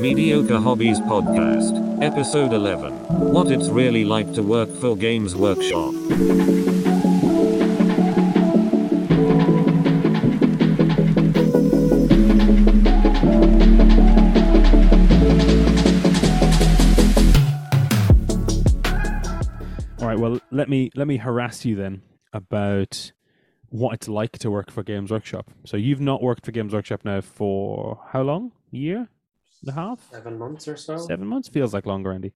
Mediocre Hobbies Podcast, Episode 11 What It's Really Like to Work for Games Workshop. All right. Well, let me let me harass you then about what it's like to work for Games Workshop. So you've not worked for Games Workshop now for how long? A year and a half? seven months or so. Seven months feels like longer, Andy.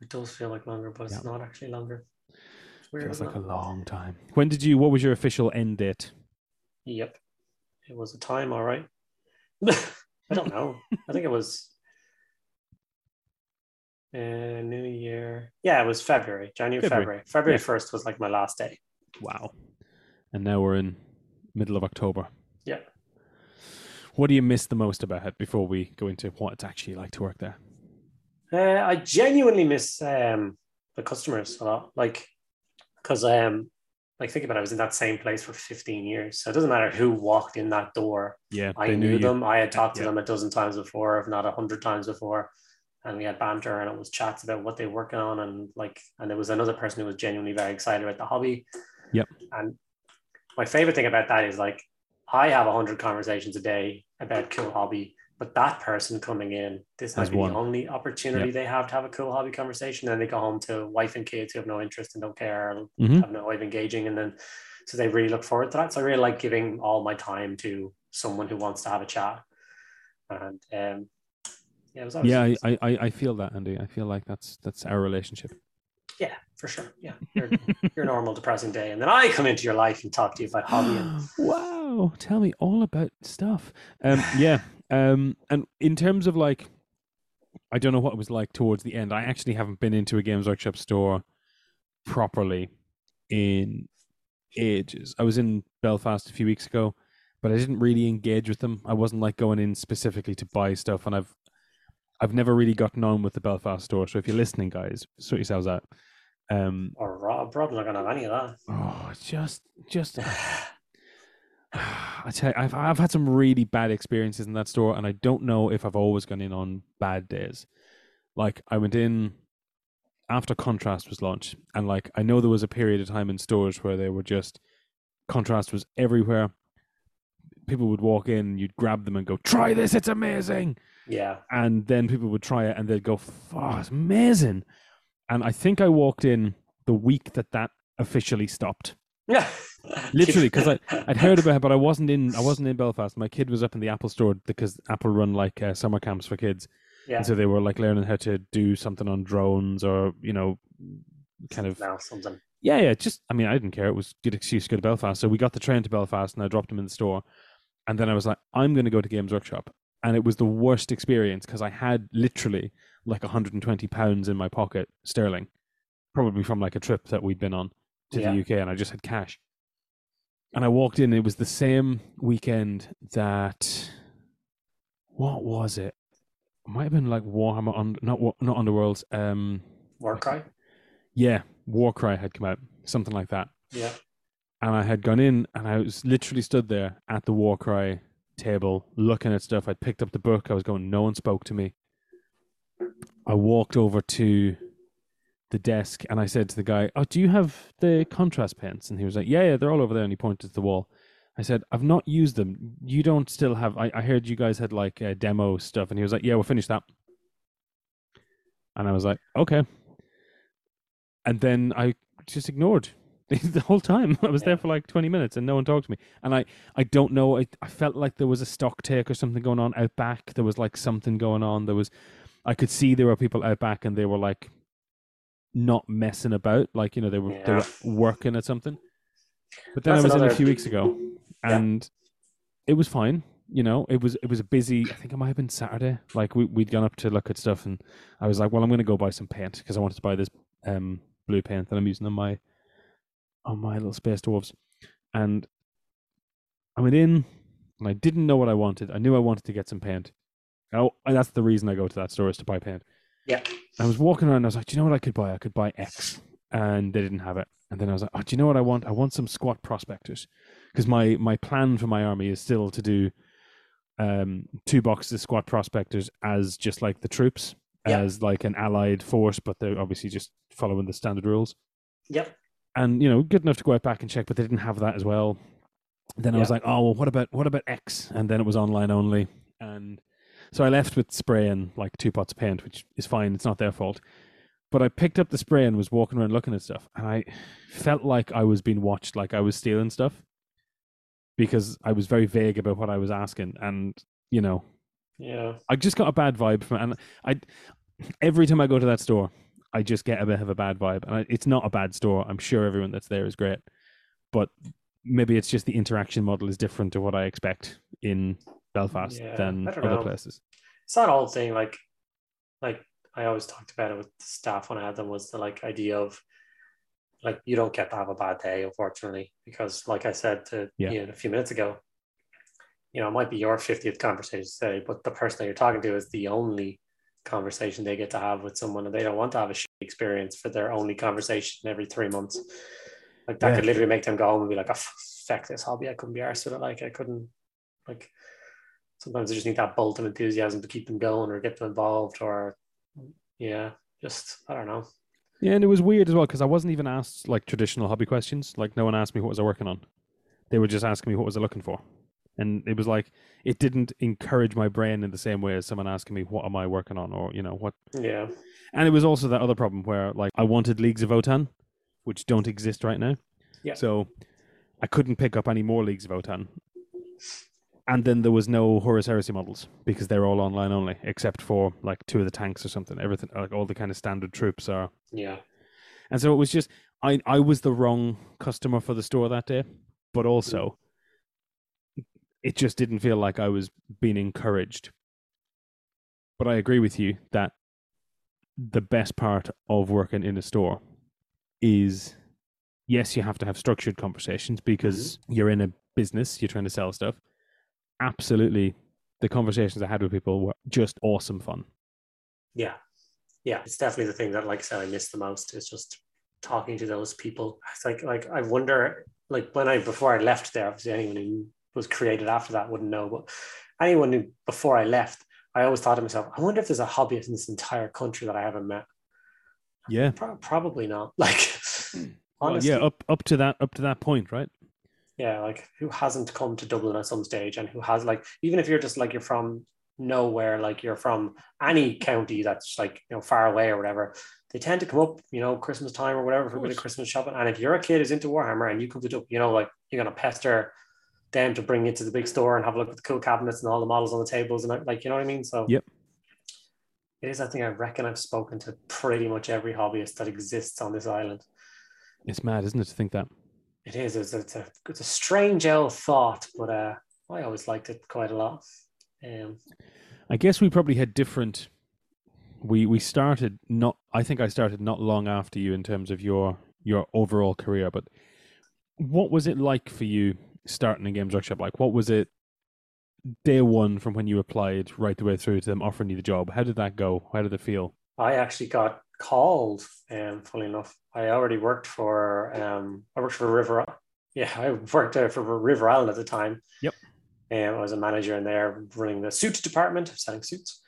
It does feel like longer, but Yeah. it's not actually longer. Weird. Feels like a long time. When did you? What was your official end date? Yep. It was a time, all right. I don't know. I think it was uh, New Year. Yeah, it was February, January, February. February. February Yeah. 1st was like my last day. Wow. And now we're in middle of October. What do you miss the most about it before we go into what it's actually like to work there? Uh, I genuinely miss um, the customers a lot. Like, because um, like think about it, I was in that same place for 15 years. So it doesn't matter who walked in that door. Yeah, I they knew, them. I had talked to Yeah. them a dozen times before, if not a hundred times before. And we had banter and it was chats about what they were working on. And like, and there was another person who was genuinely very excited about the hobby. Yep. And my favorite thing about that is like, I have a hundred conversations a day about cool hobby, but that person coming in, this Has might be one. the only opportunity Yep. they have to have a cool hobby conversation. And then they go home to wife and kids who have no interest and don't care Mhm. have no way of engaging. And then, so they really look forward to that. So I really like giving all my time to someone who wants to have a chat. And um, yeah, it was always, Yeah, I, I I feel that, Andy. I feel like that's that's our relationship. Yeah, for sure. Yeah, your, your normal depressing day, and then I come into your life and talk to you about hobby. And, wow, tell me all about stuff. Um, yeah, um, and in terms of like, I don't know what it was like towards the end. I actually haven't been into a Games Workshop store properly in ages. I was in Belfast a few weeks ago, but I didn't really engage with them. I wasn't like going in specifically to buy stuff, and I've I've never really gotten on with the Belfast store. So if you're listening, guys, sort yourselves out. Um, or Rob, Rob's not gonna have any of that. oh, just just I tell you, I've I've had some really bad experiences in that store, and I don't know if I've always gone in on bad days. Like I went in after Contrast was launched, and like I know there was a period of time in stores where they were just Contrast was everywhere. People would walk in, you'd grab them and go, "Try this, it's amazing!" Yeah, and then people would try it and they'd go, "Oh, it's amazing!" And I think I walked in the week that that officially stopped yeah, literally because I I'd heard about it, but I wasn't in I wasn't in Belfast. My kid was up in the Apple store because Apple run like uh, summer camps for kids, yeah. and so they were like learning how to do something on drones or you know, kind of now something. yeah yeah. Just I mean I didn't care. It was a good excuse to go to Belfast. So we got the train to Belfast and I dropped him in the store, and then I was like I'm going to go to Games Workshop, and it was the worst experience because I had literally like 120 pounds in my pocket sterling, probably from like a trip that we'd been on to Yeah. the UK, and I just had cash. And I walked in. It was the same weekend that what was it? It might have been like Warhammer, on, not not Underworlds. Um, Warcry. yeah, Warcry had come out, something like that. Yeah, And I had gone in, and I was literally stood there at the Warcry table, looking at stuff. I'd picked up the book. I was going. No one spoke to me. I walked over to the desk and I said to the guy, "Oh, do you have the contrast pens?" And he was like, "Yeah, yeah, they're all over there." And he pointed to the wall. I said, "I've not used them. You don't still have." I, I heard you guys had like uh, demo stuff, and he was like, "Yeah, we'll finish that." And I was like, "Okay." And then I just ignored the whole time. I was there for like twenty minutes, and no one talked to me. And I, I don't know. I, I felt like there was a stock take or something going on out back. There was like something going on. There was, I could see there were people out back, and they were like not messing about. Like you know, they were they were working at something. But then That's I was in a few weeks ago, Yeah. and it was fine. You know, it was it was a busy. I think it might have been Saturday. Like we we'd gone up to look at stuff, and I was like, "Well, I'm going to go buy some paint because I wanted to buy this um blue paint that I'm using on my on my little space dwarves." And I went in, and I didn't know what I wanted. I knew I wanted to get some paint. Oh, and that's the reason I go to that store is to buy paint. yeah. I was walking around. And I was like, "Do you know what I could buy? I could buy X," and they didn't have it. And then I was like, "Oh, do you know what I want? I want some squat prospectors." because my my plan for my army is still to do um, two boxes of squat prospectors as just like the troops, Yeah. as like an allied force, but they're obviously just following the standard rules. Yep. And you know, good enough to go out back and check, but they didn't have that as well. Then I was like, oh well, what about what about X? And then it was online only, and so I left with spray and like two pots of paint, which is fine. It's not their fault. But I picked up the spray and was walking around looking at stuff, and I felt like I was being watched, like I was stealing stuff, because I was very vague about what I was asking, and you know, Yeah. I just got a bad vibe from it. And I, every time I go to that store, I just get a bit of a bad vibe. And I, it's not a bad store. I'm sure everyone that's there is great, but maybe it's just the interaction model is different to what I expect in Belfast Yeah, than other know. places. It's that old thing, like like I always talked about it with the staff when I had them was the like idea of like you don't get to have a bad day, unfortunately, because like I said to Yeah. Ian a few minutes ago, you know, it might be your 50th conversation today, but the person that you're talking to is the only conversation they get to have with someone and they don't want to have a shit experience for their only conversation every three months. Like that Yeah. could literally make them go home and be like, oh, fuck this hobby. I couldn't be arsed with it. Like I couldn't like sometimes they just need that bolt of enthusiasm to keep them going or get them involved or yeah, just I don't know. Yeah, and it was weird as well because I wasn't even asked like traditional hobby questions. Like no one asked me what was I working on. They were just asking me what was I looking for, and it was like it didn't encourage my brain in the same way as someone asking me what am I working on or you know what. Yeah. And it was also that other problem where like I wanted leagues of Votann, which don't exist right now. Yeah. So I couldn't pick up any more leagues of Votann. And then there was no Horus Heresy models because they're all online only, except for like two of the tanks or something. Everything like all the kind of standard troops are Yeah. and so it was just I I was the wrong customer for the store that day, but also mm. it just didn't feel like I was being encouraged. But I agree with you that the best part of working in a store is yes, you have to have structured conversations because mm-hmm. you're in a business, you're trying to sell stuff. Absolutely. The conversations I had with people were just awesome fun. Yeah. Yeah. It's definitely the thing that like I said I miss the most is just talking to those people. It's like like I wonder like when I before I left there, obviously anyone who was created after that wouldn't know, but anyone who before I left, I always thought to myself, I wonder if there's a hobbyist in this entire country that I haven't met. Yeah. Pro- probably not. Like Well, honestly, yeah, up up to that up to that point, right? Yeah, like who hasn't come to Dublin at some stage and who has like even if you're just like you're from nowhere, like you're from any county that's like you know far away or whatever, they tend to come up, you know, Christmas time or whatever for a bit of. Christmas shopping. And if you're a kid who's into Warhammer and you come to Dublin, you know, like you're gonna pester them to bring you to the big store and have a look at the cool cabinets and all the models on the tables and like you know what I mean. So Yep. it is. I think I reckon I've spoken to pretty much every hobbyist that exists on this island. It's mad, isn't it, to think that? It is. It's, it's a it's a strange old thought, but uh, I always liked it quite a lot. Um, I guess we probably had different. We we started not. I think I started not long after you in terms of your your overall career. But what was it like for you starting in Games Workshop? Like, what was it day one from when you applied right the way through to them offering you the job? How did that go? How did it feel? I actually got called. Um, funny enough, I already worked for um, I worked for River. Yeah, I worked uh, for River Island at the time. Yep. Um, I was a manager in there, running the suit department, selling suits.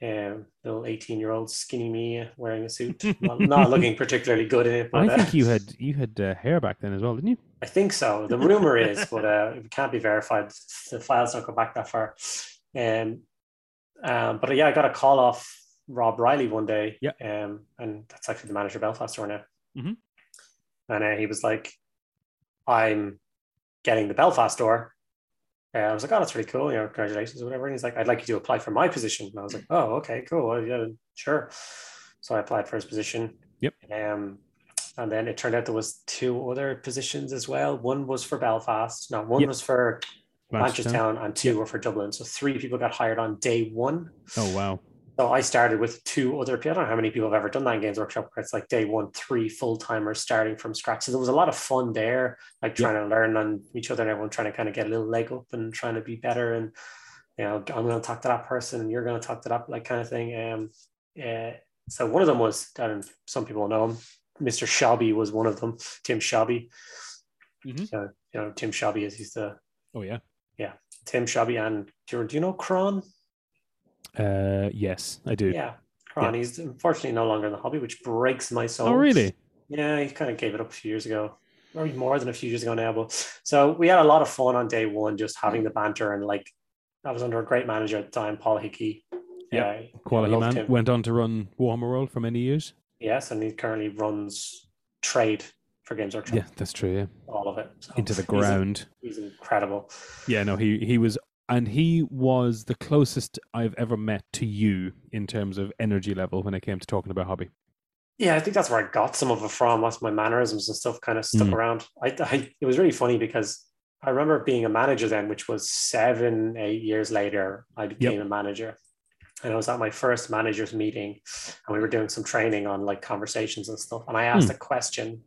Um, little eighteen-year-old skinny me wearing a suit, not, not looking particularly good in it. But, I uh, think you had you had uh, hair back then as well, didn't you? I think so. The rumor is, but uh, it can't be verified. The files don't go back that far. Um, um, but yeah, I got a call off Rob Riley one day. Yeah. Um, and that's actually the manager of Belfast right now. Mhm. And uh, he was like, "I'm getting the Belfast door. Uh, I was like, "Oh, that's really cool. You know, congratulations, or whatever." And he's like, "I'd like you to apply for my position." And I was like, "Oh, okay, cool. Well, yeah, sure." So I applied for his position. Yep. Um, and then it turned out there was two other positions as well. One was for Belfast. No, one Yep. was for Manchester. Town, and two were for Dublin. So three people got hired on day one. Oh wow. So I started with two other people. I don't know how many people have ever done that in Games Workshop where it's like day one, three full timers starting from scratch. So there was a lot of fun there, like Yeah. trying to learn on each other and everyone trying to kind of get a little leg up and trying to be better. And, you know, I'm going to talk to that person and you're going to talk to that, like kind of thing. Um, uh, so one of them was, and some people know him, Mr. Shabby was one of them, Tim Shabby. Mhm. So, you know, Tim Shabby is, he's the Oh yeah. Yeah. Tim Shabby and do you know Kron? Uh, yes, I do. Yeah, Kron. He's unfortunately no longer in the hobby, which breaks my soul. Oh, really? Yeah, he kind of gave it up a few years ago, maybe more than a few years ago now. But so we had a lot of fun on day one, just having the banter and like I was under a great manager at the time, Paul Hickey. Yeah, Yeah, Quality man him. went on to run Warhammer World for many years. Yes, and he currently runs trade for Games Workshop, Yeah, that's true. Yeah, all of it. So into the he's- ground. He's, incredible. Yeah, no, he he was, and he was the closest I've ever met to you in terms of energy level when it came to talking about hobby. Yeah, I think that's where I got some of it from. That's my mannerisms and stuff kind of stuck Mm. around. I, I it was really funny because I remember being a manager then, which was seven, eight years later, I became a manager. And I was at my first managers meeting and we were doing some training on like conversations and stuff. And I asked a question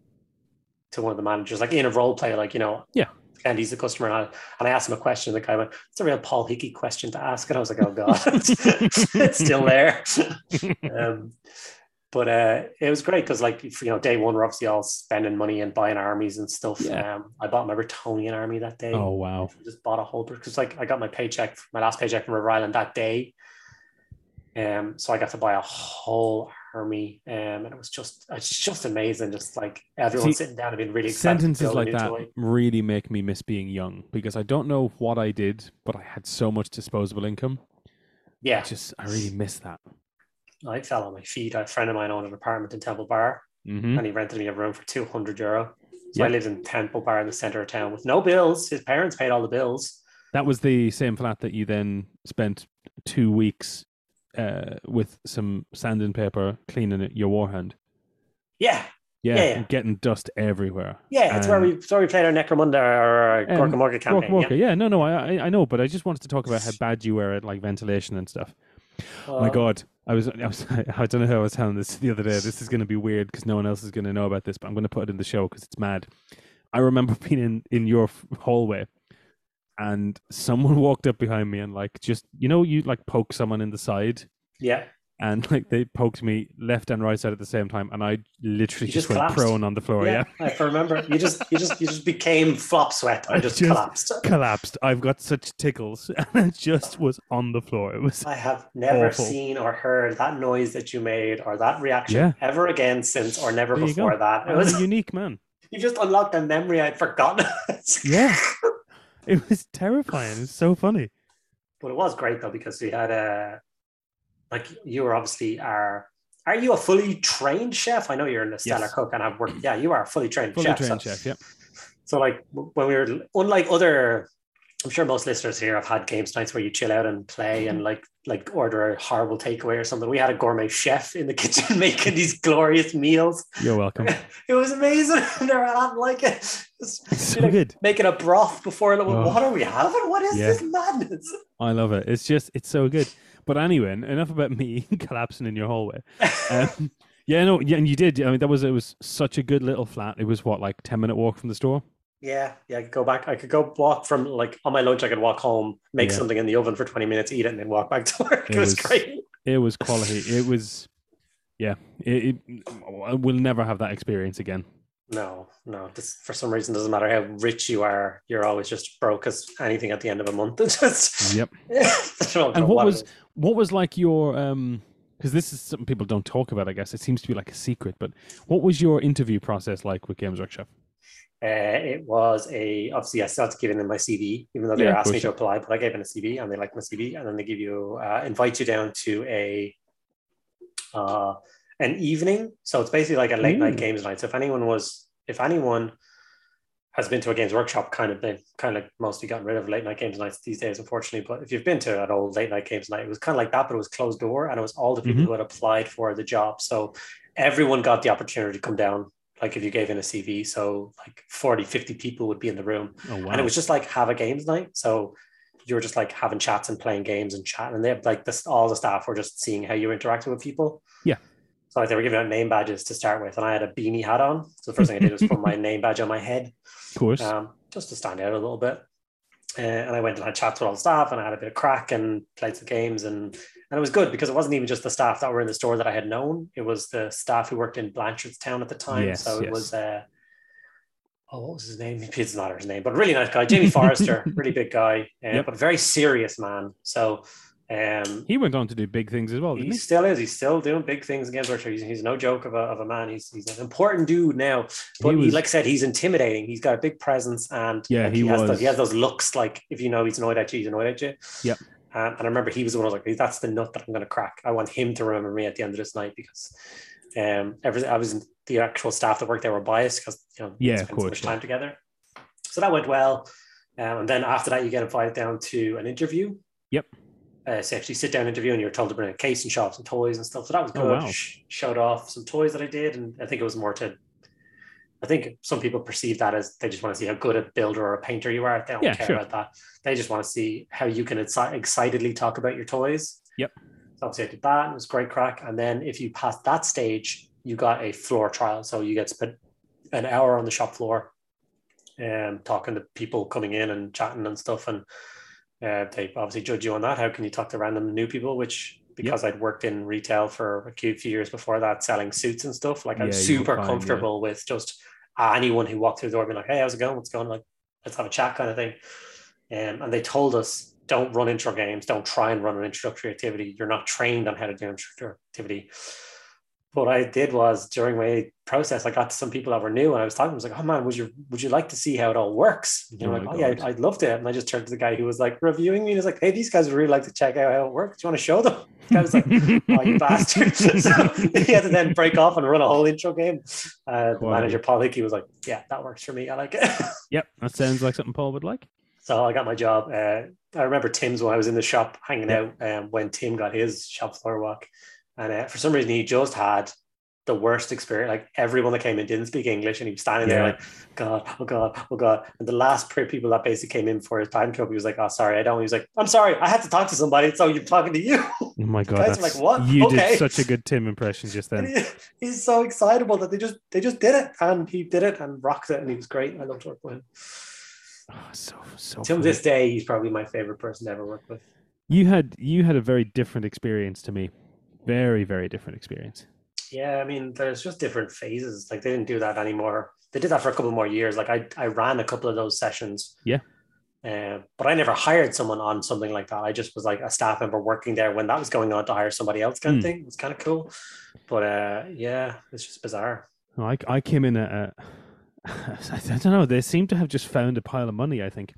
to one of the managers, like in a role play, like, you know, Yeah. And he's a customer. And I, and I asked him a question. The guy went, It's a real Paul Hickey question to ask. And I was like, Oh God, it's still there. um, but uh, it was great because, like, you know, day one, we're obviously all spending money and buying armies and stuff. Yeah. Um, I bought my Bretonnian army that day. Oh wow! I Just bought a whole because, like, I got my paycheck, my last paycheck from River Island that day. Um, so I got to buy a whole army, um, and it was just it's just amazing. Just like everyone See, sitting down and being really excited. Sentences like that toy. really make me miss being young because I don't know what I did, but I had so much disposable income. Yeah, I just I really miss that. I fell on my feet. A friend of mine owned an apartment in Temple Bar, hmm and he rented me a room for two hundred euro. So I lived in Temple Bar in the center of town with no bills. His parents paid all the bills. That was the same flat that you then spent two weeks uh, with some sand and paper cleaning it, your warhand. Yeah, Yeah, Yeah, yeah. getting dust everywhere. yeah. It's where we where we played our Necromunda or our Um, Gorka campaign. Walker. Yeah. no, no, I, I, know, but I just wanted to talk about how bad you were at like ventilation and stuff. yeah. Oh my Uh, god, I was, I was, I don't know how I was telling this the other day. This is going to be weird because no one else is going to know about this, but I'm going to put it in the show because it's mad. I remember being in in your hallway, and someone walked up behind me and like just you know you like poke someone in the side, Yeah, and like they poked me left and right side at the same time, and I literally just, just went collapsed. prone on the floor. Yeah. yeah. I remember. You just you just you just became flop sweat I just, just- collapsed. Collapsed. I've got such tickles, and it just was on the floor. It was I have never Awful. seen or heard that noise that you made or that reaction Yeah. ever again since or never There before that. It was was a unique man. you just unlocked a memory I'd forgotten. Yeah. It was terrifying. It's so funny. but it was great though because we had a like you were obviously our are you a fully trained chef? I know you're in the stellar Yes. cook and I've worked. Yeah, you are a fully trained Fully chef. trained so, chef. Yeah. so like when we were unlike other I'm sure most listeners here have had games nights where you chill out and play and like like order a horrible takeaway or something. We had a gourmet chef in the kitchen making these glorious meals. You're welcome. It was amazing. Never had like it. So you know, good. Making a broth before it. Oh. What are we having? What is Yeah. this madness? I love it. It's just, it's so good. But anyway, enough about me collapsing in your hallway. Um, yeah, no, yeah, and you did. I mean, that was it was such a good little flat. It was what like ten minute walk from the store. Yeah, yeah, I could go back. I could go walk from like on my lunch. I could walk home, make Yeah. something in the oven for twenty minutes, eat it, and then walk back to work. It, It was, was- great. It was quality. It was, yeah. It, it I will never have that experience again. No, no. This for some reason doesn't matter how rich you are. You're always just broke as anything at the end of a month. It's just Yep. I don't know And what it was what was like your um because this is something people don't talk about. I guess it seems to be like a secret. But what was your interview process like with Games Workshop? Uh, it was a obviously I still had to give in my CV, even though they Yeah, were asking me to apply, but I gave them a CV and they liked my CV, and then they give you uh, invite you down to a uh, an evening. So it's basically like a late Ooh. night games night. So if anyone was, if anyone has been to a games workshop, kind of been kind of mostly gotten rid of late night games nights these days, unfortunately. But if you've been to an old late night games night, it was kind of like that, but it was closed door, and it was all the people Mhm. who had applied for the job. So everyone got the opportunity to come down like if you gave in a cv so like 40 50 people would be in the room Oh wow! and it was just like have a games night so you were just like having chats and playing games and chatting and they had like this all the staff were just seeing how you interacted with people Yeah. so like they were giving out name badges to start with and i had a beanie hat on so the first thing i did was put my name badge on my head of course. um, just to stand out a little bit. Uh, and I went and had chats with all the staff, and I had a bit of crack and played some games, and and it was good because it wasn't even just the staff that were in the store that I had known; it was the staff who worked in Blanchardstown at the time. Yes, so it yes. was uh, oh, what was his name? It's not his name, but really nice guy. Jamie Forrester, really big guy, uh, Yep. but a very serious man. So um, He went on to do big things as well, he he? still is. He's still doing big things against Archer. He's, he's no joke of a, of a man. He's, he's an important dude now. But He he like I said, he's intimidating. He's got a big presence, and Yeah, like, he has was. those, he has those looks like if you know he's annoyed at you, he's annoyed at you. Yep. Um, and I remember he was the one who was like, "That's the nut that I'm going to crack. I want him to remember me at the end of this night because um, every I was the actual staff that worked there were biased because you know we Yeah, of spent so course, much yeah. time together. So that went well, um, and then after that, you get invited down to an interview. Yep. Uh, so actually sit down interview and you're told to bring a case and show off some toys and stuff. So that was Oh, good. wow. Sh- showed off some toys that I did, and I think it was more to. I think some people perceive that as they just want to see how good a builder or a painter you are. They don't Yeah, care sure. about that. They just want to see how you can exci- excitedly talk about your toys. Yep. So obviously I did that. and It was great crack. And then if you passed that stage, you got a floor trial. So you get spent an hour on the shop floor, um, talking to people coming in and chatting and stuff. And uh, they obviously judge you on that. How can you talk to random new people? Which because I'd worked in retail for a few few years before that, selling suits and stuff. Like I'm Yeah, you were super fine, yeah. comfortable with just anyone who walked through the door being like, "Hey, how's it going? What's going? on? Like, let's have a chat," kind of thing. Um, and they told us, "Don't run intro games. Don't try and run an introductory activity. You're not trained on how to do introductory activity." What I did was during my process, I got to some people that were new, and I was talking. I was like, "Oh man, would you would you like to see how it all works?" And they Oh like, "Oh yeah, I'd, I'd love to." And I just turned to the guy who was like reviewing me, and was like, "Hey, these guys would really like to check out how it works. Do you want to show them?" The guy was like, "Oh, you bastard!" so he had to then break off and run a whole intro game. Uh, the manager Paul Hickey was like, "Yeah, that works for me. I like it." Yep, that sounds like something Paul would like. So I got my job. Uh, I remember Tim's when I was in the shop hanging Yeah. out um, when Tim got his shop floor walk. And uh, for some reason, he just had the worst experience. Like everyone that came in didn't speak English and he was standing there like, God, oh God, oh God. And the last people that basically came in for his time club, he was like, Oh, sorry, I don't. He was like, I'm sorry, I had to talk to somebody. So you're talking to you. Oh my god, that's, like, "What? you Okay." did such a good Tim impression just then. he- he's so excitable that they just they just did it and he did it and rocked it and he was great. I loved working with him. Oh, so so. Till funny. this day, he's probably my favorite person to ever work with. You had you had a very different experience to me, very very different experience. Yeah, I mean, there's just different phases. Like they didn't do that anymore. They did that for a couple more years. Like I, I ran a couple of those sessions. Yeah. Uh, but I never hired someone on something like that. I just was like a staff member working there when that was going on to hire somebody else, kind of Hmm. thing. It was kind of cool. But uh, yeah, it's just bizarre. I I came in at a, I don't know. They seem to have just found a pile of money. I think.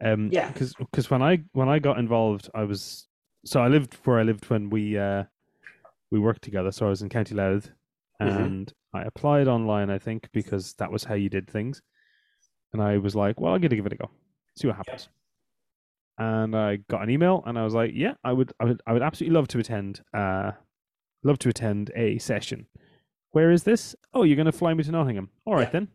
Um, Yeah. Because when I when I got involved, I was so I lived where I lived when we uh we worked together. So I was in County Louth, Mhm. and I applied online. I think because that was how you did things, and I was like, well, I'm gonna give it a go, see what happens. And I got an email, and I was like, yeah, I would, I would, I would absolutely love to attend. Uh, love to attend a session. Where is this? Oh, you're going to fly me to Nottingham. All right Yeah. then.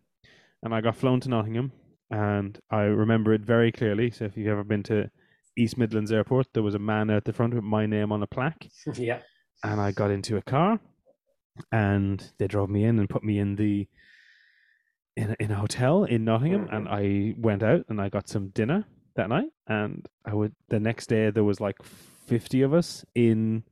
And I got flown to Nottingham, and I remember it very clearly. So if you've ever been to East Midlands Airport, there was a man at the front with my name on a plaque, yeah. And I got into a car, and they drove me in and put me in the in a, in a hotel in Nottingham, and I went out and I got some dinner that night, and I would the next day there was like fifty of us in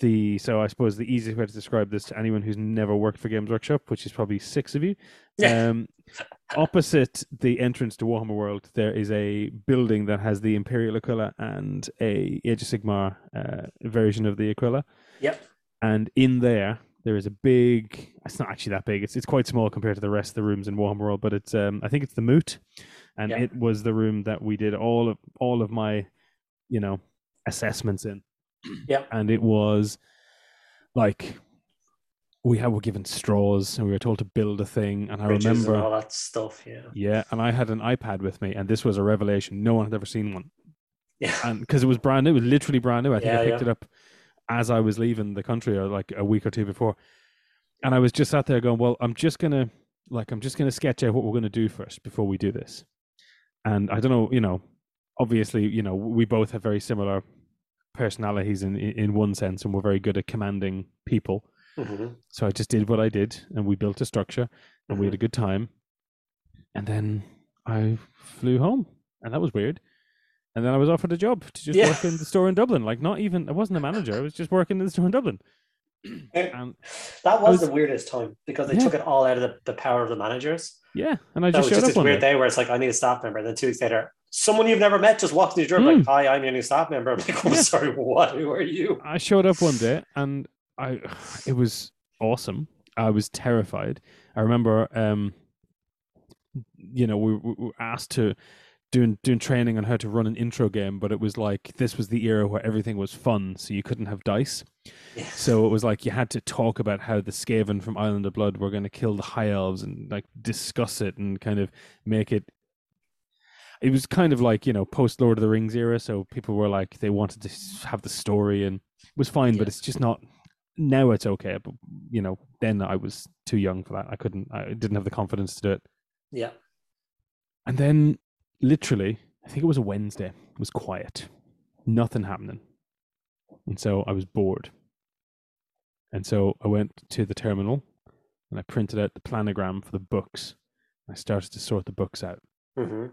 the so I suppose the easiest way to describe this to anyone who's never worked for Games Workshop, which is probably six of you. Um, opposite the entrance to Warhammer World, there is a building that has the Imperial Aquila and a Age of Sigmar uh, version of the Aquila, Yep. and in there there is a big. It's not actually that big. It's it's quite small compared to the rest of the rooms in Warhammer World, but it's um I think it's the Moot, and Yeah. it was the room that we did all of all of my, you know, assessments in. Yeah. and it was like we had were given straws and we were told to build a thing, and I remember. and all that stuff. Yeah. Yeah, and I had an iPad with me, and this was a revelation. No one had ever seen one, Yeah. and because it was brand new, it was literally brand new. I think Yeah, I picked yeah. it up as I was leaving the country, or like a week or two before. And I was just sat there going, "Well, I'm just gonna, like, I'm just gonna sketch out what we're gonna do first before we do this." And I don't know, you know, obviously, you know, we both have very similar personalities in in one sense, and we're very good at commanding people. Mhm. So I just did what I did, and we built a structure, and we had a good time. And then I flew home, and that was weird. And then I was offered a job to just Yeah. work in the store in Dublin. Like, not even I wasn't a manager; I was just working in the store in Dublin. And that was, was- the weirdest time because they Yeah. took it all out of the, the power of the managers. yeah, and I That just was showed just up this one weird day. day where it's like, I need a staff member. And then two weeks later, someone you've never met just walks into your door, Hmm. like, Hi, I'm your new staff member. I'm like, oh, Yeah. sorry, what? Who are you? I showed up one day and I it was awesome. I was terrified. I remember um you know, we, we were asked to doing doing training on how to run an intro game, but it was like this was the era where everything was fun, so you couldn't have dice. Yeah. So it was like you had to talk about how the Skaven from Island of Blood were going to kill the High Elves and like discuss it and kind of make it. It was kind of like you know post Lord of the Rings era, so people were like they wanted to have the story and it was fine, but it's just not. Now it's okay, but you know then I was too young for that. I couldn't. I didn't have the confidence to do it. Yeah. And then, literally, I think it was a Wednesday. It was quiet, nothing happening, and so I was bored. And so I went to the terminal, and I printed out the planogram for the books. I started to sort the books out, hmm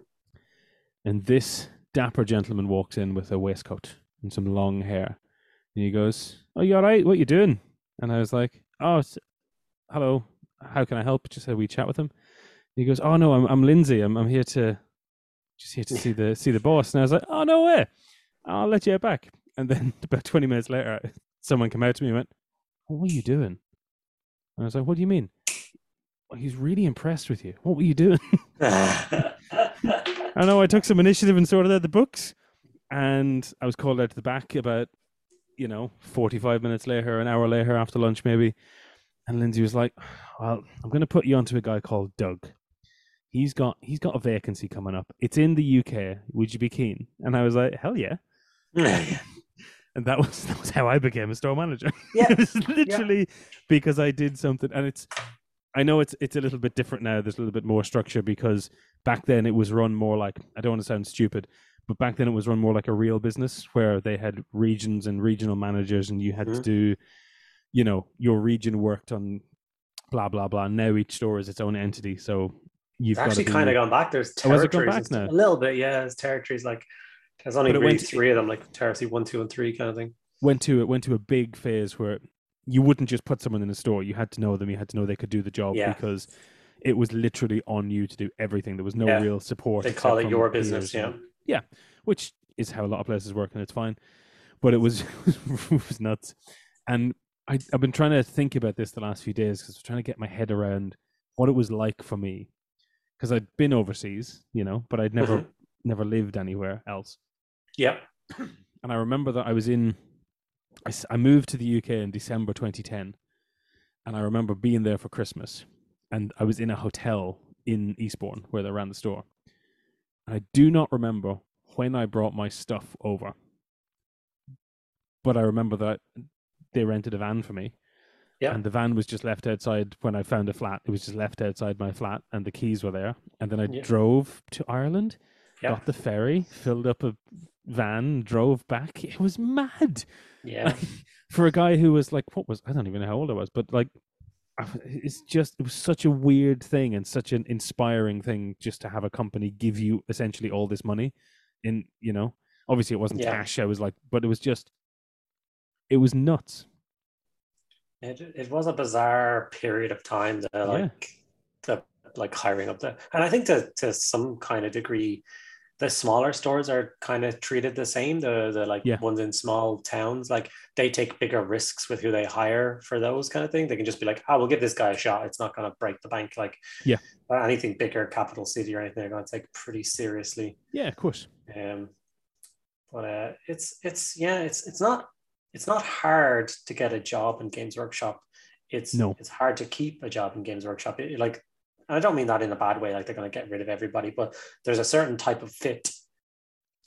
and this dapper gentleman walks in with a waistcoat and some long hair, and he goes, "Oh, you all right? What you doing?" And I was like, "Oh, hello. How can I help?" Just had a wee chat with him. He goes, "Oh no, I'm I'm Lindsay. I'm I'm here to just here to see the see the boss." And I was like, "Oh no way! I'll let you back." And then about twenty minutes later, someone came out to me and went, oh, "What were you doing?" And I was like, "What do you mean?" "Well, he's really impressed with you. What were you doing? I know I took some initiative and sorted out the books, and I was called out to the back about, you know, forty-five minutes later, an hour later after lunch maybe, and Lindsay was like, "Well, I'm going to put you onto a guy called Doug. He's got he's got a vacancy coming up. It's in the UK. Would you be keen?" And I was like, "Hell yeah!" And that was that was how I became a store manager. Yeah, it was literally because I did something, and it's. I know it's it's a little bit different now. There's a little bit more structure because back then it was run more like I don't want to sound stupid, but back then it was run more like a real business where they had regions and regional managers, and you had to Mhm. do, you know, your region worked on blah blah blah. Now each store is its own entity, so you've actually to kind of gone back. There's Oh, has it gone territories. back now? A little bit, yeah. There's territories like there's only really three of them, like territory one, two, and three kind of thing. went to it went to a big phase where you wouldn't just put someone in a store. You had to know them. You had to know they could do the job Yeah. because it was literally on you to do everything. There was no Yeah. real support. They call it your peers business, yeah. which is how a lot of places work, and it's fine. But it was it was nuts, and I, I've been trying to think about this the last few days because I'm trying to get my head around what it was like for me because I'd been overseas, you know, but I'd never Mhm. never lived anywhere else. Yep. And I remember that I was in, I moved to the UK in December 2010. And I remember being there for Christmas. And I was in a hotel in Eastbourne where they ran the store. I do not remember when I brought my stuff over. But I remember that they rented a van for me. Yeah. And the van was just left outside when I found a flat. It was just left outside my flat and the keys were there. And then I Yeah. drove to Ireland, Yeah. got the ferry, filled up a van, drove back. It was mad Yeah. for a guy who was like, what was I don't even know how old I was, but like, it's just it was such a weird thing and such an inspiring thing just to have a company give you essentially all this money. In you know, obviously it wasn't Yeah. cash. I was like, but it was just, it was nuts. It, it was a bizarre period of time that like the like hiring up there and I think to to some kind of degree the smaller stores are kind of treated the same the the like Yeah. ones in small towns like they take bigger risks with who they hire for those kind of thing they can just be like oh we'll give this guy a shot it's not going to break the bank like Yeah. anything bigger capital city or anything they're going to take pretty seriously Yeah, of course. um, but uh, it's it's yeah, it's it's not it's not hard to get a job in Games Workshop. It's No. it's hard to keep a job in Games Workshop. It- like I don't mean that in a bad way, like they're going to get rid of everybody, but there's a certain type of fit,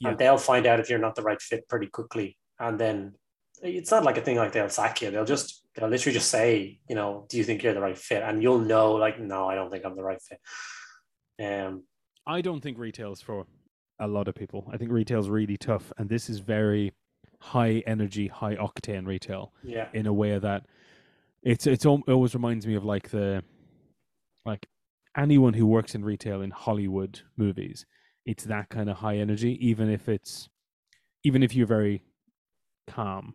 Yeah. and they'll find out if you're not the right fit pretty quickly, and then it's not like a thing like they'll sack you. They'll just they'll literally just say, you know, do you think you're the right fit? And you'll know, like, no, I don't think I'm the right fit. Um, I don't think retail's for a lot of people. I think retail's really tough, and this is very high energy, high octane retail. yeah, in a way that it's it's it always reminds me of like the like anyone who works in retail in Hollywood movies. It's that kind of high energy, even if it's even if you're very calm,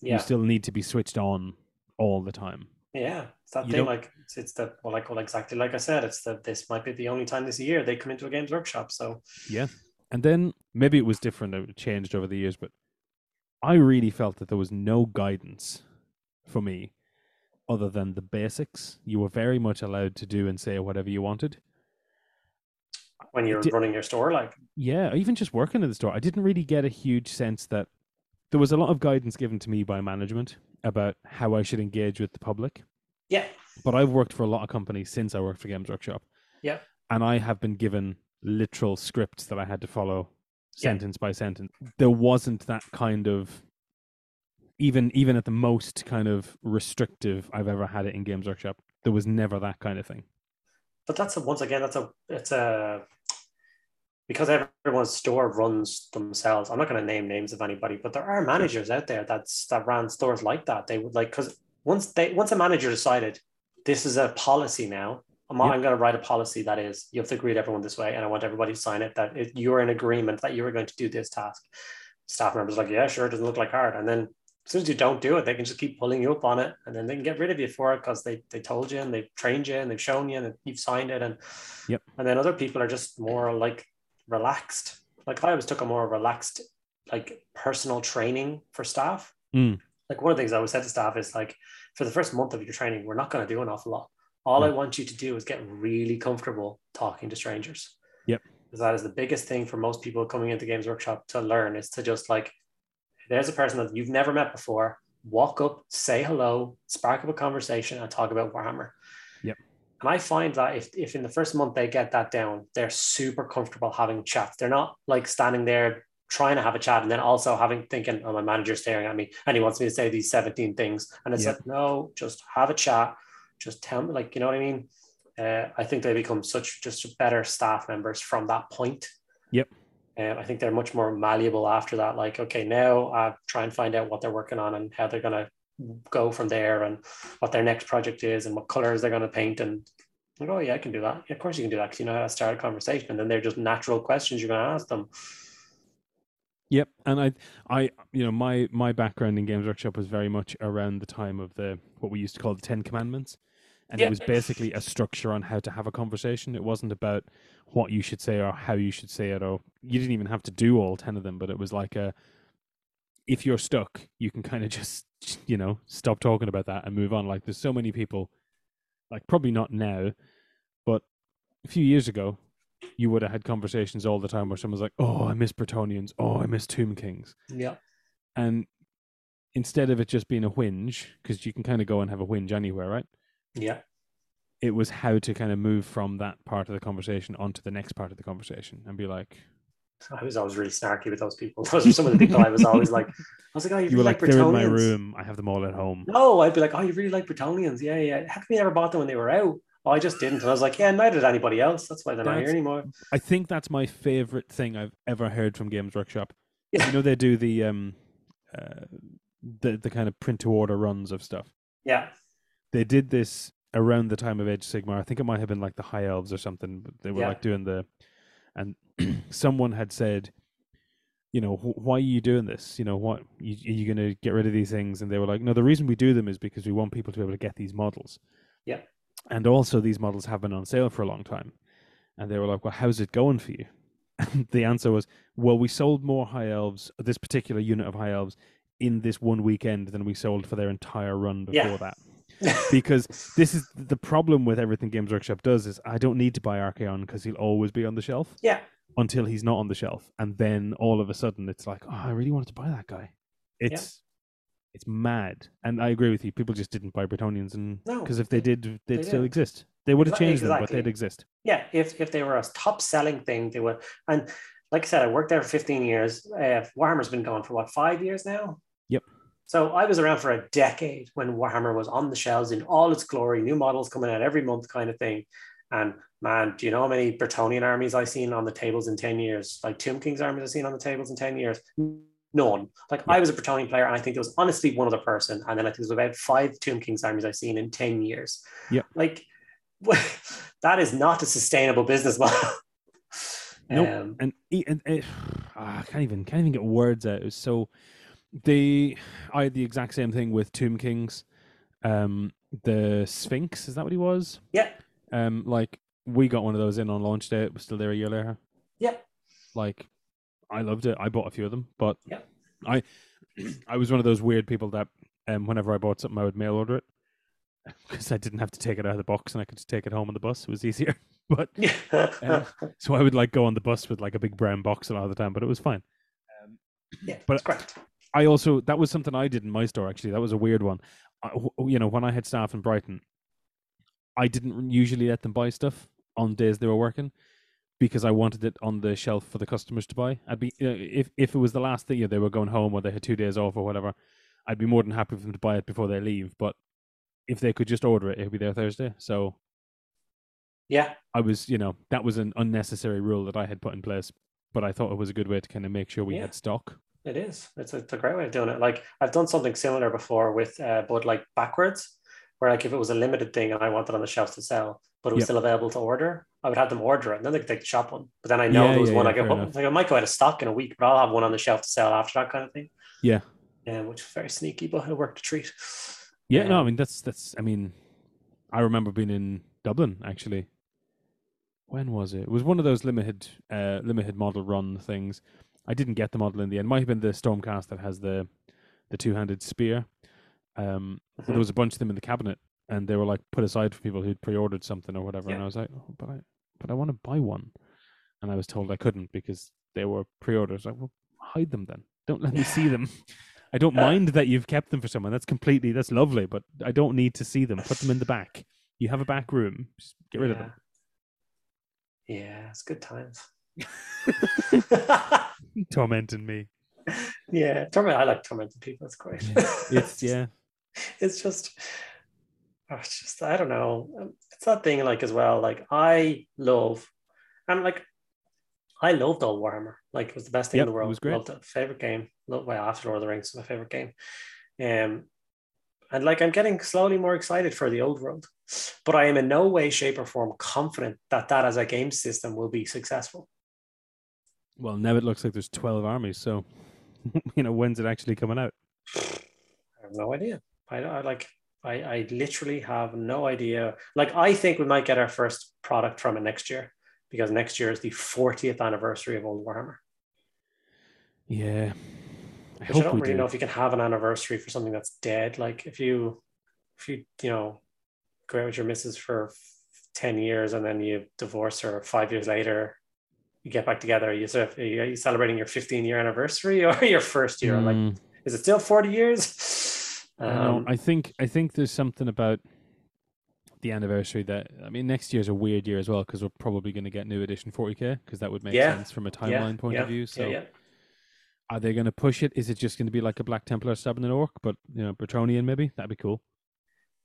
yeah, you still need to be switched on all the time. Yeah, it's that You thing. don't- Like it's, it's the well, like well, exactly like I said. It's that this might be the only time this year they come into a games workshop. So Yeah. And then maybe it was different, it changed over the years, but I really felt that there was no guidance for me other than the basics. You were very much allowed to do and say whatever you wanted. when you're Di- running your store, like Yeah, even just working in the store, I didn't really get a huge sense that there was a lot of guidance given to me by management about how I should engage with the public. yeah, But I've worked for a lot of companies since I worked for Games Workshop. Yeah. And I have been given literal scripts that I had to follow Yeah. sentence by sentence. There wasn't that kind of even even at the most kind of restrictive I've ever had it in Games Workshop. There was never that kind of thing. but that's a, once again that's a it's a because everyone's store runs themselves. I'm not going to name names of anybody, but there are managers out there that's that ran stores like that. They would like because once they once a manager decided this is a policy now. I'm, Yeah. I'm going to write a policy that is you have to agree to everyone this way, and I want everybody to sign it that it, you're in agreement that you are going to do this task. Staff members are like, yeah, sure, it doesn't look like hard, and then as soon as you don't do it, they can just keep pulling you up on it, and then they can get rid of you for it because they they told you and they've trained you and they've shown you and you've signed it, and Yep. and then other people are just more like relaxed. Like I always took a more relaxed, like personal training for staff. Mm. Like one of the things I always said to staff is like, for the first month of your training, we're not going to do an awful lot. All I Mm. want you to do is get really comfortable talking to strangers. Yep. Because that is the biggest thing for most people coming into Games Workshop to learn is to just like, there's a person that you've never met before, walk up, say hello, spark up a conversation, and talk about Warhammer. Yep. And I find that if, if in the first month they get that down, they're super comfortable having chats. They're not like standing there trying to have a chat and then also having thinking, oh, my manager's staring at me and he wants me to say these 17 things. And it's Yep. like, no, just have a chat. Just tell me, like, you know what I mean? Uh, I think they become such just better staff members from that point. Yep. Um, I think they're much more malleable after that. Like, okay, now I try and find out what they're working on and how they're going to go from there and what their next project is and what colors they're going to paint. And like, oh, yeah, I can do that. Yeah, of course you can do that because you know how to start a conversation. And then they're just natural questions you're going to ask them. Yep, and I, I, you know, my my background in Games Workshop was very much around the time of the what we used to call the Ten Commandments, and Yeah. it was basically a structure on how to have a conversation. It wasn't about what you should say or how you should say it, or you didn't even have to do all ten of them. But it was like a, if you're stuck, you can kind of just, you know, stop talking about that and move on. Like there's so many people, like probably not now, but a few years ago, you would have had conversations all the time where someone's like, "Oh, I miss Bretonnians. Oh, I miss Tomb Kings." Yeah. And instead of it just being a whinge, because you can kind of go and have a whinge anywhere, right? Yeah. It was how to kind of move from that part of the conversation onto the next part of the conversation and be like, I was always really snarky with those people. Those are some of the people I was always like, I was like, oh, you, "You were really like, like they're in my room. I have them all at home." No, I'd be like, oh, you really like Bretonnians? Yeah, yeah. How come you never bought them when they were out? Oh, I just didn't. And I was like, yeah, neither did anybody else. That's why they're not here anymore. I think that's my favorite thing I've ever heard from Games Workshop. Yeah. You know, they do the um, uh, the the kind of print to order runs of stuff. Yeah. They did this around the time of Age Sigmar. I think it might have been like the High Elves or something. But they were Yeah. like doing the, and someone had said, you know, "Wh- why are you doing this? You know, what you, are you going to get rid of these things? And they were like, no, the reason we do them is because we want people to be able to get these models. Yeah. And also, these models have been on sale for a long time. And they were like, well, how's it going for you? And the answer was, well, we sold more High Elves, this particular unit of High Elves, in this one weekend than we sold for their entire run before Yeah. that because this is the problem with everything Games Workshop does is I don't need to buy Archaon because he'll always be on the shelf yeah. until he's not on the shelf, and then all of a sudden it's like, oh, I really wanted to buy that guy. It's it's mad, and I agree with you. People just didn't buy Bretonnians, and No, because if they they- did, they'd they still didn't. exist. They would have changed them, but they'd exist. Yeah. If, if they were a top selling thing, they would. And like I said, I worked there for 15 years. Uh, Warhammer's been gone for what, five years now? So I was around for a decade when Warhammer was on the shelves in all its glory, new models coming out every month, kind of thing. And man, do you know how many Bretonnian armies I've seen on the tables in 10 years? Like Tomb King's armies I've seen on the tables in 10 years? None. Like I was a Bretonnian player, and I think there was honestly one other person. And then I think there's about five Tomb King's armies I've seen in 10 years. Yeah. Like that is not a sustainable business model. Nope. Um, and, e- and eh, ah, I can't even can't even get words out. It was so they I had the exact same thing with Tomb Kings. Um, the Sphinx is that what he was? Yeah. Um, like we got one of those in on launch day. It was still there a year later. Yeah. Like, I loved it. I bought a few of them, but Yeah. I, I was one of those weird people that, um, whenever I bought something, I would mail order it because I didn't have to take it out of the box and I could just take it home on the bus. It was easier. But Yeah. so I would like go on the bus with like a big brown box a lot of the time, but it was fine. Um, yeah, but- correct. I also that was something I did in my store actually. That was a weird one. I, you know, when I had staff in Brighton, I didn't usually let them buy stuff on days they were working because I wanted it on the shelf for the customers to buy. I'd be you know, if if it was the last thing you know, they were going home or they had two days off or whatever, I'd be more than happy for them to buy it before they leave. But if they could just order it, it'd be there Thursday. So Yeah, I was, you know, that was an unnecessary rule that I had put in place, but I thought it was a good way to kind of make sure we Yeah. had stock. It is. It's a, it's a great way of doing it. Like I've done something similar before with, uh, but like backwards, where like if it was a limited thing and I wanted on the shelves to sell, but it was Yep. still available to order, I would have them order it, and then they could take the shop one. But then I know Yeah, there was yeah, one yeah, I could, enough. like I might go out of stock in a week, but I'll have one on the shelf to sell after that kind of thing. Yeah. Um, which is very sneaky, but it worked a treat. Yeah, no, I Um, mean that's that's. I mean, I remember being in Dublin actually. When was it? It was one of those limited, uh, limited model run things. I didn't get the model in the end. It Might have been the Stormcast that has the, the two handed spear. Um, but there was a bunch of them in the cabinet, and they were like put aside for people who'd pre-ordered something or whatever. And I was like, oh, but I, but I want to buy one, and I was told I couldn't because they were pre-orders. Like, well, hide them then. Don't let me see them. I don't mind that you've kept them for someone. That's completely that's lovely, but I don't need to see them. Put them in the back. You have a back room. Just get rid of them. Yeah, it's good times. Tormenting me. yeah, torment. I like tormenting people. It's great. It's yeah. it's just oh, it's just I don't know. Um, It's that thing like as well. Like I love and like I loved old Warhammer. Like it was the best thing Yep, in the world. It was great. Loved it. Favorite game. Love well after Lord of the Rings was my favorite game. Um and like I'm getting slowly more excited for the old world, but I am in no way, shape, or form confident that that as a game system will be successful. Well, now it looks like there's twelve armies. So, you know, when's it actually coming out? I have no idea. I, I like. I, I literally have no idea. Like, I think we might get our first product from it next year because next year is the 40th anniversary of Old Warhammer. Yeah. I I don't really do. know if you can have an anniversary for something that's dead. Like, if you, if you, you know, go out with your missus for 10 years and then you divorce her five years later, you get back together. Are you, sort of- are you celebrating your 15 year anniversary or your first year? Like, Mm, is it still 40 years? I. Um, I think I think there's something about the anniversary that I mean next year's a weird year as well because we're probably going to get new edition 40k because that would make Yeah, sense from a yeah, timeline point yeah, of view. So yeah, yeah. are they going to push it? Is it just going to be like a Black Templar stabbing an orc, but you know, Bretonnian maybe? That'd be cool.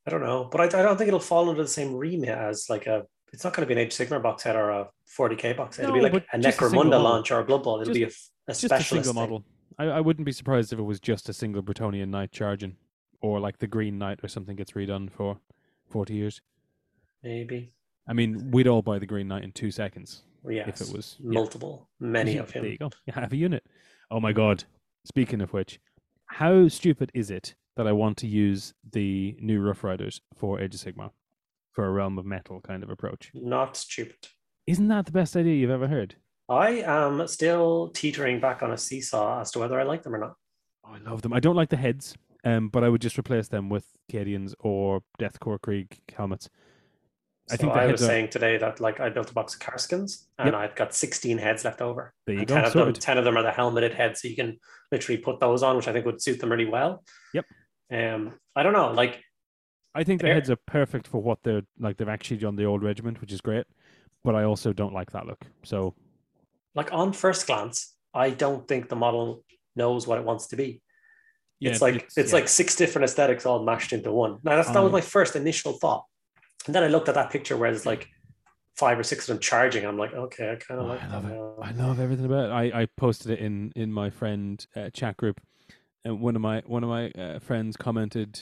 I don't know, but I, I don't think it'll fall under the same remit as like a. It's not going to be an Age Sigmar box set or a 40k box. It'll be like a just a Necromunda launch or a Blood Bowl. It'll be a, a Just a specialist single thing. model. I, I wouldn't be surprised if it was just a single Bretonnian knight charging, or like the Green Knight or something gets redone for forty years. maybe. I mean, we'd all buy the Green Knight in two seconds Yes, if it was yeah. multiple, many of them. There you go. You have a unit. Oh my god. Speaking of which, how stupid is it that I want to use the new Rough Riders for Age of Sigmar for a Realm of Metal kind of approach? Not stupid. Isn't that the best idea you've ever heard? I am still teetering back on a seesaw as to whether I like them or not. Oh, I love them. I don't like the heads, um, but I would just replace them with Cadians or Death Korps Krieg helmets. I think I was are- saying today that like I built a box of Kasrkins and Yep. I've got 16 heads left over. There you And go. 10 of them, 10 of them are the helmeted heads, so you can literally put those on, which I think would suit them really well. Yep. Um, I don't know, like I think the heads are perfect for what they're like. They've actually done the old regiment, which is great. But I also don't like that look. So like on first glance, I don't think the model knows what it wants to be. it's like it's, yeah. like six different aesthetics all mashed into one. Now that's that was Um, my first initial thought, and then I looked at that picture where it's like five or six of them charging. I'm like, okay, I kind of Oh, like. I love that it. now. I love everything about it. I, I posted it in in my friend uh, chat group, and one of my one of my uh, friends commented,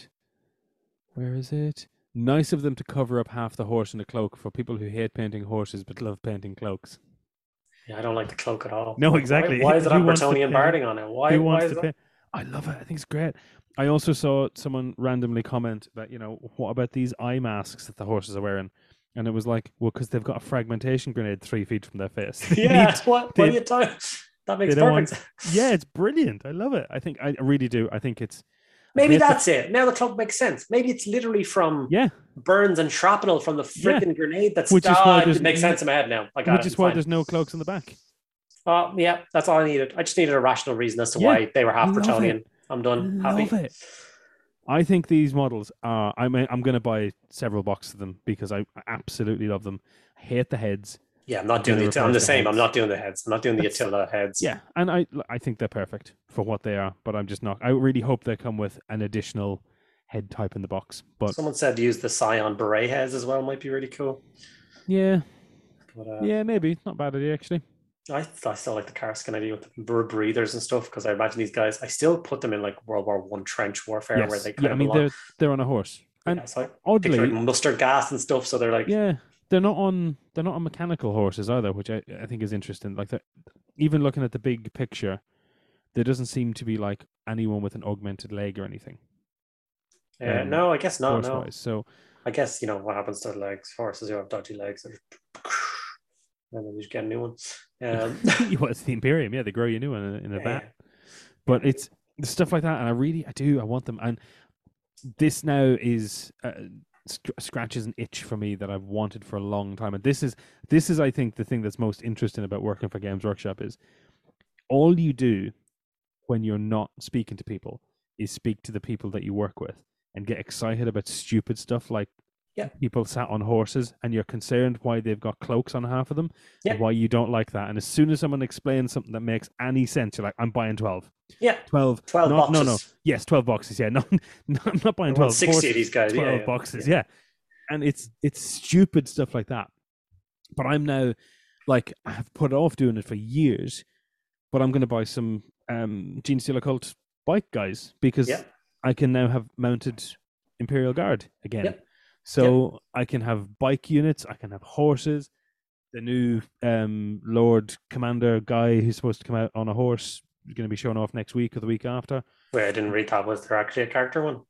"Where is it? Nice of them to cover up half the horse in a cloak for people who hate painting horses but love painting cloaks." Yeah, I don't like the cloak at all. No, exactly. Why, is it Who on wants to Bretonnian barding on it? Why? who why wants is to that? paint? I love it. I think it's great. I also saw someone randomly comment that you know what about these eye masks that the horses are wearing, and it was like, well, because they've got a fragmentation grenade three feet from their face. They Yeah, need- what, what are you talking? That makes they don't want- perfect. sense. yeah, it's brilliant. I love it. I think I really do. I think it's Maybe that's it. Now the cloak makes sense. Maybe it's literally from yeah, burns and shrapnel from the Yeah. freaking grenade that's Which is why it makes sense in my head now. I got which it. is why fine. there's no cloaks in the back. Oh, yeah, that's all I needed. I just needed a rational reason as to Yeah, why they were half Bretonnian. I'm done. Love Happy. it. I think these models are. I'm. I'm going to buy several boxes of them because I absolutely love them. I hate the heads. Yeah, I'm not doing the. I'm the same. I'm not doing the heads. I'm not doing the That's- Attila heads. Yeah, and I. I think they're perfect for what they are. But I'm just not. I really hope they come with an additional head type in the box. But Someone said use the Scion beret heads as well. Might be really cool. yeah, But uh, yeah, maybe not a bad idea actually. I, I still like the Kasrkin idea with the br- breathers and stuff because I imagine these guys. I still put them in like World War One trench warfare where they kind Yeah, I of mean belong. they're they're on a horse, and yeah, so I oddly, like mustard gas and stuff. So they're like, Yeah, they're not on they're not on mechanical horses either, which I, I think is interesting. Like even looking at the big picture, there doesn't seem to be like anyone with an augmented leg or anything. uh, um, no, I guess not. No, wise. So I guess you know what happens to their legs. Horses who have dodgy legs, and then you just get a new one. Um, well, it's the Imperium, yeah, they grow you a new one in a, in a yeah, vat. But it's stuff like that, and I really I do I want them. And this now is uh, sc- scratches an itch for me that I've wanted for a long time. And this is this is I think the thing that's most interesting about working for Games Workshop is all you do when you're not speaking to people is speak to the people that you work with and get excited about stupid stuff like Yeah. people sat on horses and you're concerned why they've got cloaks on half of them Yeah. and why you don't like that. And as soon as someone explains something that makes any sense, you're like, I'm buying 12. yeah, 12. 12 no, boxes. No, no. Yes, 12 boxes. Yeah. No, no I'm not buying 12. 60 horses, of these guys. 12 Yeah, yeah. boxes. Yeah. And it's it's stupid stuff like that. But I'm now like I have put off doing it for years, but I'm going to buy some um Genestealer Cult bike guys because. I can now have mounted Imperial Guard again. Yep. So I can have bike units, I can have horses. The new um, Lord Commander guy who's supposed to come out on a horse is going to be showing off next week or the week after. Wait, I didn't read that. Was there actually a character one?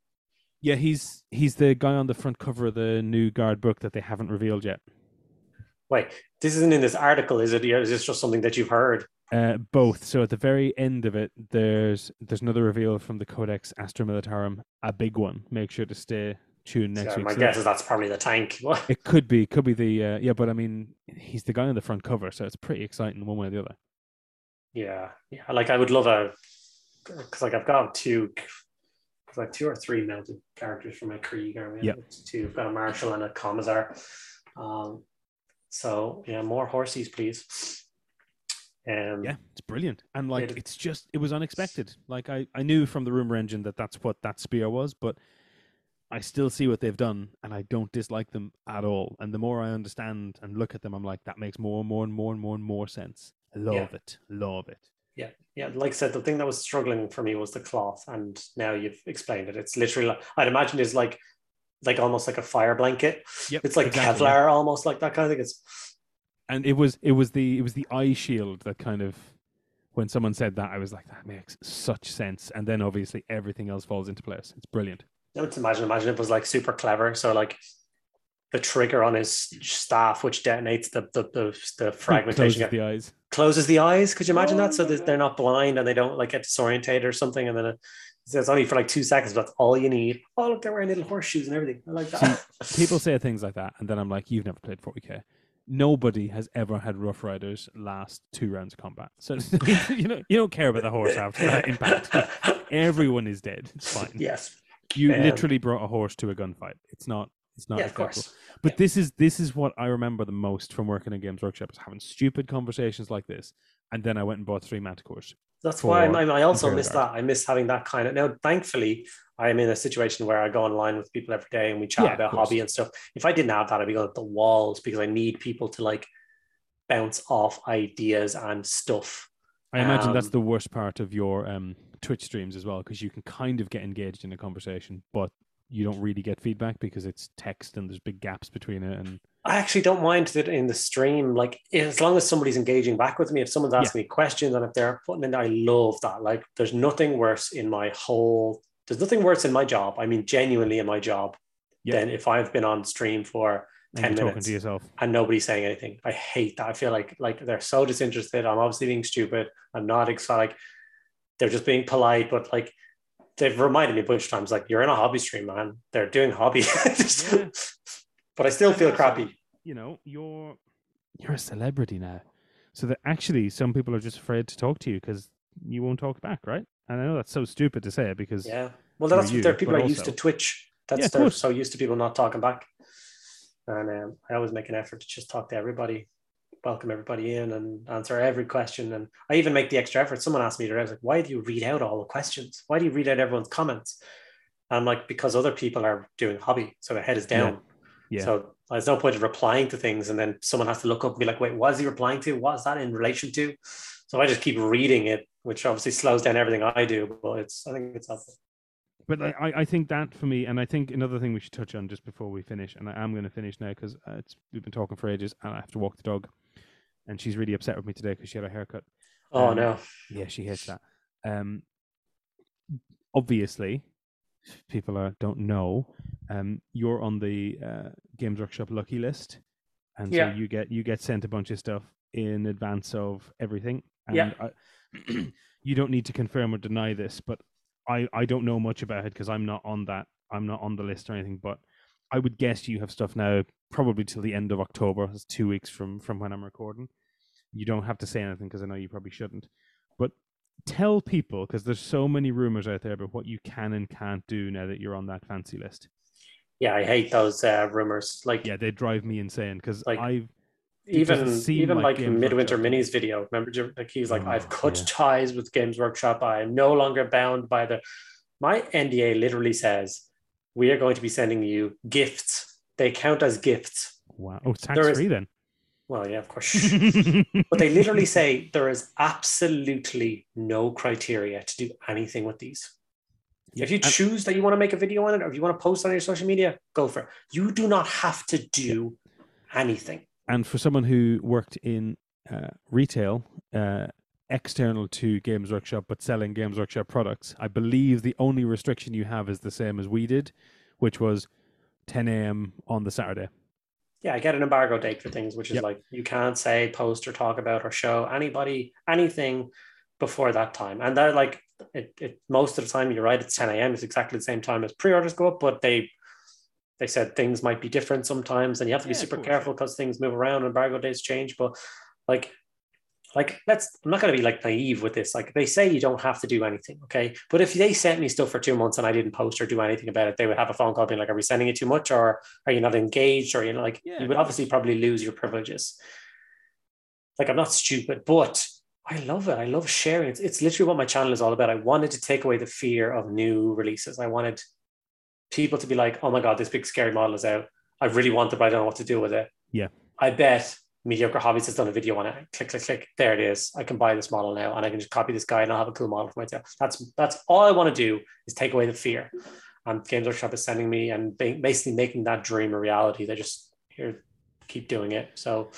Yeah, he's he's the guy on the front cover of the new Guard book that they haven't revealed yet. Wait, this isn't in this article, is it? Or is this just something that you've heard? Uh, both. So at the very end of it, there's there's another reveal from the Codex Astra Militarum, a big one. Make sure to stay tuned next So week. my So guess is that's probably the tank. It could be, could be the uh, yeah, but I mean, he's the guy on the front cover, so it's pretty exciting one way or the other. Yeah, yeah. Like I would love a because like I've got two, cause like two or three mounted characters for my Krieg army. It's Two. I've got a Marshal and a Commissar. Um, so yeah, more horses, please. Um, Yeah, it's brilliant, and like It- it's just it was unexpected. Like I I knew from the rumor engine that that's what that spear was, but I still see what they've done, and I don't dislike them at all. And the more I understand and look at them, I'm like that makes more and more and more and more and more sense. I love it, love it. yeah, yeah. Like I said, the thing that was struggling for me was the cloth, and now you've explained it. It's literally like I'd imagine is like like almost like a fire blanket. Yep, It's like exactly. Kevlar, almost like that kind of thing. It's and it was it was the it was the eye shield that kind of when someone said that I was like that makes such sense and then obviously everything else falls into place it's brilliant don't imagine. Imagine it was like super clever. So like the trigger on his staff, which detonates the the the, the hmm, fragmentation, closes the eyes closes the eyes. Could you imagine Oh that? So oh, that they're not blind and they don't like get disorientated or something. And then it, so it's only for like two seconds. But that's all you need. Oh look, they're wearing little horseshoes and everything. I like that. people say things like that and then I'm like you've never played 40k nobody has ever had rough riders last two rounds of combat so you know you don't care about the horse after that uh, impact everyone is dead it's fine yes. You Um, literally brought a horse to a gunfight it's not it's not Yeah, of course. But Yeah. this is this is what I remember the most from working in Games Workshop is having stupid conversations like this, and then I went and bought three Manticores. That's why I'm, I'm- I also miss that. I miss having that kind of. Now, thankfully, I'm in a situation where I go online with people every day and we chat Yeah, about hobby and stuff. If I didn't have that, I'd be going at the walls because I need people to like bounce off ideas and stuff. I imagine that's Um, the worst part of your um, Twitch streams as well, because you can kind of get engaged in a conversation, but you don't really get feedback because it's text and there's big gaps between it. And I actually don't mind that in the stream, like as long as somebody's engaging back with me, if someone's asking me questions and if they're putting in, I love that. Like, there's nothing worse in my whole. There's nothing worse in my job. I mean, genuinely in my job, Yeah. than if I've been on stream for 10 you're minutes and nobody's saying anything. I hate that. I feel like like they're so disinterested. I'm obviously being stupid. I'm not excited. Like they're just being polite, but like they've reminded me a bunch of times, like you're in a hobby stream, man. They're doing hobby. Just- Yeah. but I still And feel also, crappy. You know, you're you're a celebrity now, so that actually some people are just afraid to talk to you because you won't talk back, right? And I know that's so stupid to say because Yeah. Well, that's you, there are people are used to Twitch. That's Yeah, they're so used to people not talking back. And um, I always make an effort to just talk to everybody, welcome everybody in, and answer every question. And I even make the extra effort. Someone asked me today, I was like, "Why do you read out all the questions? Why do you read out everyone's comments?" And I'm like, "Because other people are doing hobby, so their head is down. Yeah. So there's no point of replying to things, and then someone has to look up and be like, "Wait, what is he replying to? What is that in relation to?" So I just keep reading it, which obviously slows down everything I do, but it's I think it's helpful. But I, I- think that for me, and I think another thing we should touch on just before we finish, and I am going to finish now because uh, it's we've been talking for ages, and I have to walk the dog, and she's really upset with me today because she had a haircut. Oh Um, no. Yeah, she hates that. Um, obviously, people are, don't know, um, you're on the uh, Games Workshop lucky list, and Yeah. so you get you get sent a bunch of stuff in advance of everything. And Yeah. I, you don't need to confirm or deny this, but I I don't know much about it because I'm not on that. I'm not on the list or anything, but. I would guess you have stuff now, probably till the end of October. It's two weeks from from when I'm recording. You don't have to say anything because I know you probably shouldn't. But tell people because there's so many rumors out there about what you can and can't do now that you're on that fancy list. Yeah, I hate those uh, rumors. Like Yeah, they drive me insane because Like, I've even even like like, midwinter Workshop. minis video. Remember, like he's like, Oh, I've cut yeah. ties with Games Workshop. I am no longer bound by the. My NDA literally says we are going to be sending you gifts. They count as gifts. wow. Oh, There tax is- free then. Well, yeah, of course. but they literally say there is absolutely no criteria to do anything with these. if you choose that you want to make a video on it or if you want to post on your social media, go for it. You do not have to do anything. and for someone who worked in uh, retail, uh, external to Games Workshop, but selling Games Workshop products, I believe the only restriction you have is the same as we did, which was 10 a.m. on the Saturday. Yeah, I get an embargo date for things, which is Yep. like you can't say, post, or talk about, or show anybody anything before that time. And they're like, it, it most of the time, you're right, it's 10 a.m. It's exactly the same time as pre-orders go up, but they they said things might be different sometimes, and you have to be Yeah, super careful because things move around and embargo dates change. But like, like let's I'm not going to be like naive with this. Like they say you don't have to do anything, okay? But if they sent me stuff for two months and I didn't post or do anything about it, they would have a phone call being like, "Are we sending it too much, or are you not engaged, or you know, like Yeah, you would obviously probably lose your privileges." Like I'm not stupid, but I love it. I love sharing. It's, it's literally what my channel is all about. I wanted to take away the fear of new releases. I wanted people to be like, "Oh my god, this big scary model is out. I really want it, but I don't know what to do with it." Yeah. I bet Mediocre Hobbies has done a video on it. Click, click, click. There it is. I can buy this model now, and I can just copy this guy, and I'll have a cool model for myself. That's that's all I want to do is take away the fear. And Games Workshop is sending me and basically making that dream a reality. They just here keep doing it. So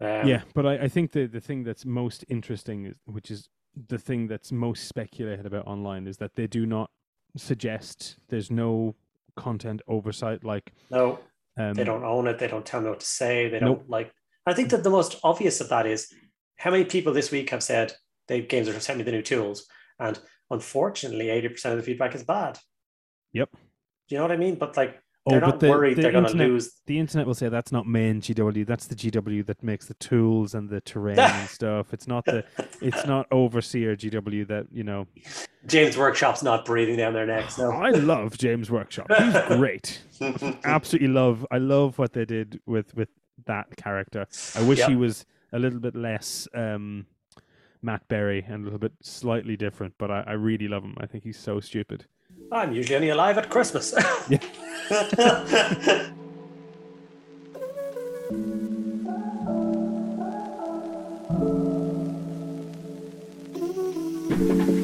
um, yeah, but I, I think the, the thing that's most interesting, is, which is the thing that's most speculated about online, is that they do not suggest there's no content oversight. Like, no, um, they don't own it. They don't tell me what to say. They don't like. I think that the most obvious of that is how many people this week have said they games are sent me the new tools, and unfortunately, eighty percent of the feedback is bad. Yep. Do you know what I mean? But like, Oh, they're but not the- worried the they're going to internet- lose. The internet will say that's not main GW. That's the GW that makes the tools and the terrain and stuff. It's not the. It's not overseer GW that you know. James Workshop's not breathing down their necks. No. I love James Workshop. He's great. Absolutely love. I love what they did with with that character. I wish Yep. he was a little bit less um, Matt Berry and a little bit slightly different. But I, I really love him. I think he's so stupid. I'm usually only alive at Christmas. Yeah.